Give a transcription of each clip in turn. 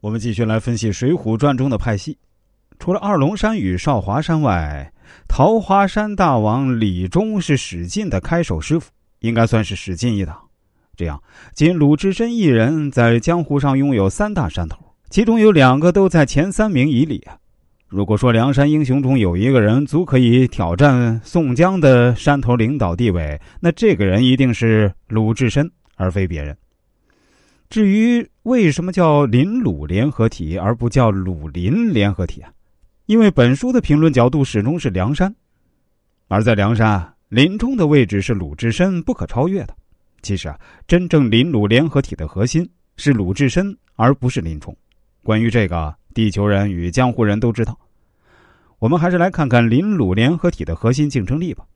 我们继续来分析《水浒传》中的派系。除了二龙山与少华山外，桃花山大王李忠是史进的开手师傅，应该算是史进一党。这样，仅鲁智深一人在江湖上拥有三大山头，其中有两个都在前三名以里啊。如果说梁山英雄中有一个人足可以挑战宋江的山头领导地位，那这个人一定是鲁智深，而非别人。至于为什么叫林鲁联合体而不叫鲁林联合体啊？因为本书的评论角度始终是梁山，而在梁山，林冲的位置是鲁智深不可超越的。其实啊，真正林鲁联合体的核心是鲁智深，而不是林冲。关于这个，地球人与江湖人都知道。我们还是来看看林鲁联合体的核心竞争力吧。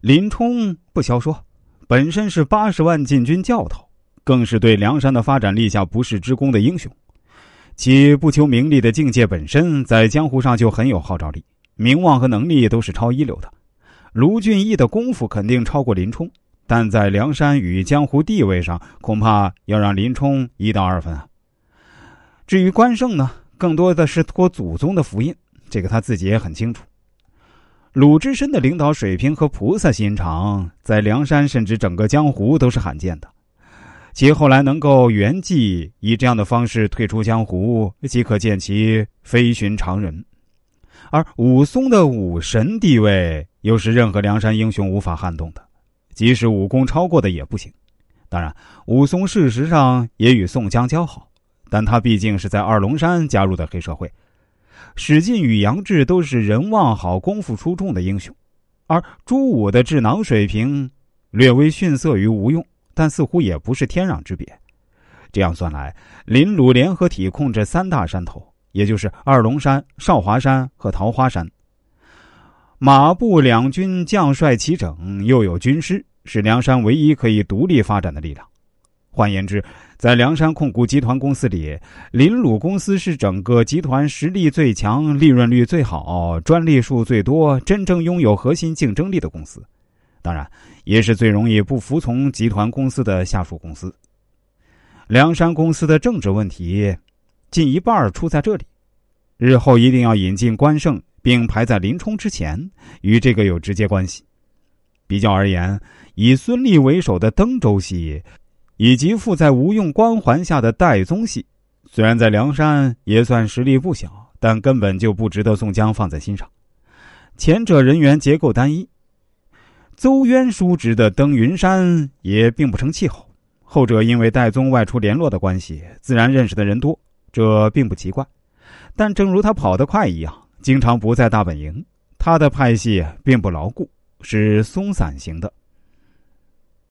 林冲不消说，本身是八十万禁军教头。更是对梁山的发展立下不世之功的英雄，其不求名利的境界本身在江湖上就很有号召力，名望和能力都是超一流的。卢俊义的功夫肯定超过林冲，但在梁山与江湖地位上，恐怕要让林冲一到二分啊。至于关胜呢，更多的是托祖宗的福荫，这个他自己也很清楚。鲁智深的领导水平和菩萨心肠，在梁山甚至整个江湖都是罕见的。其后来能够圆寂，以这样的方式退出江湖，即可见其非寻常人。而武松的武神地位，又是任何梁山英雄无法撼动的，即使武功超过的也不行。当然，武松事实上也与宋江交好，但他毕竟是在二龙山加入的黑社会。史进与杨志都是人望好、功夫出众的英雄，而朱武的智囊水平略微逊色于吴用。但似乎也不是天壤之别。这样算来，林鲁联合体控制三大山头，也就是二龙山、少华山和桃花山。马步两军将帅齐整，又有军师，是梁山唯一可以独立发展的力量。换言之，在梁山控股集团公司里，林鲁公司是整个集团实力最强、利润率最好、专利数最多、真正拥有核心竞争力的公司。当然，也是最容易不服从集团公司的下属公司。梁山公司的政治问题，近一半出在这里。日后一定要引进关胜，并排在林冲之前，与这个有直接关系。比较而言，以孙立为首的登州系，以及附在吴用光环下的戴宗系，虽然在梁山也算实力不小，但根本就不值得宋江放在心上。前者人员结构单一。邹渊叔侄的登云山也并不成气候，后者因为戴宗外出联络的关系，自然认识的人多，这并不奇怪。但正如他跑得快一样，经常不在大本营，他的派系并不牢固，是松散型的。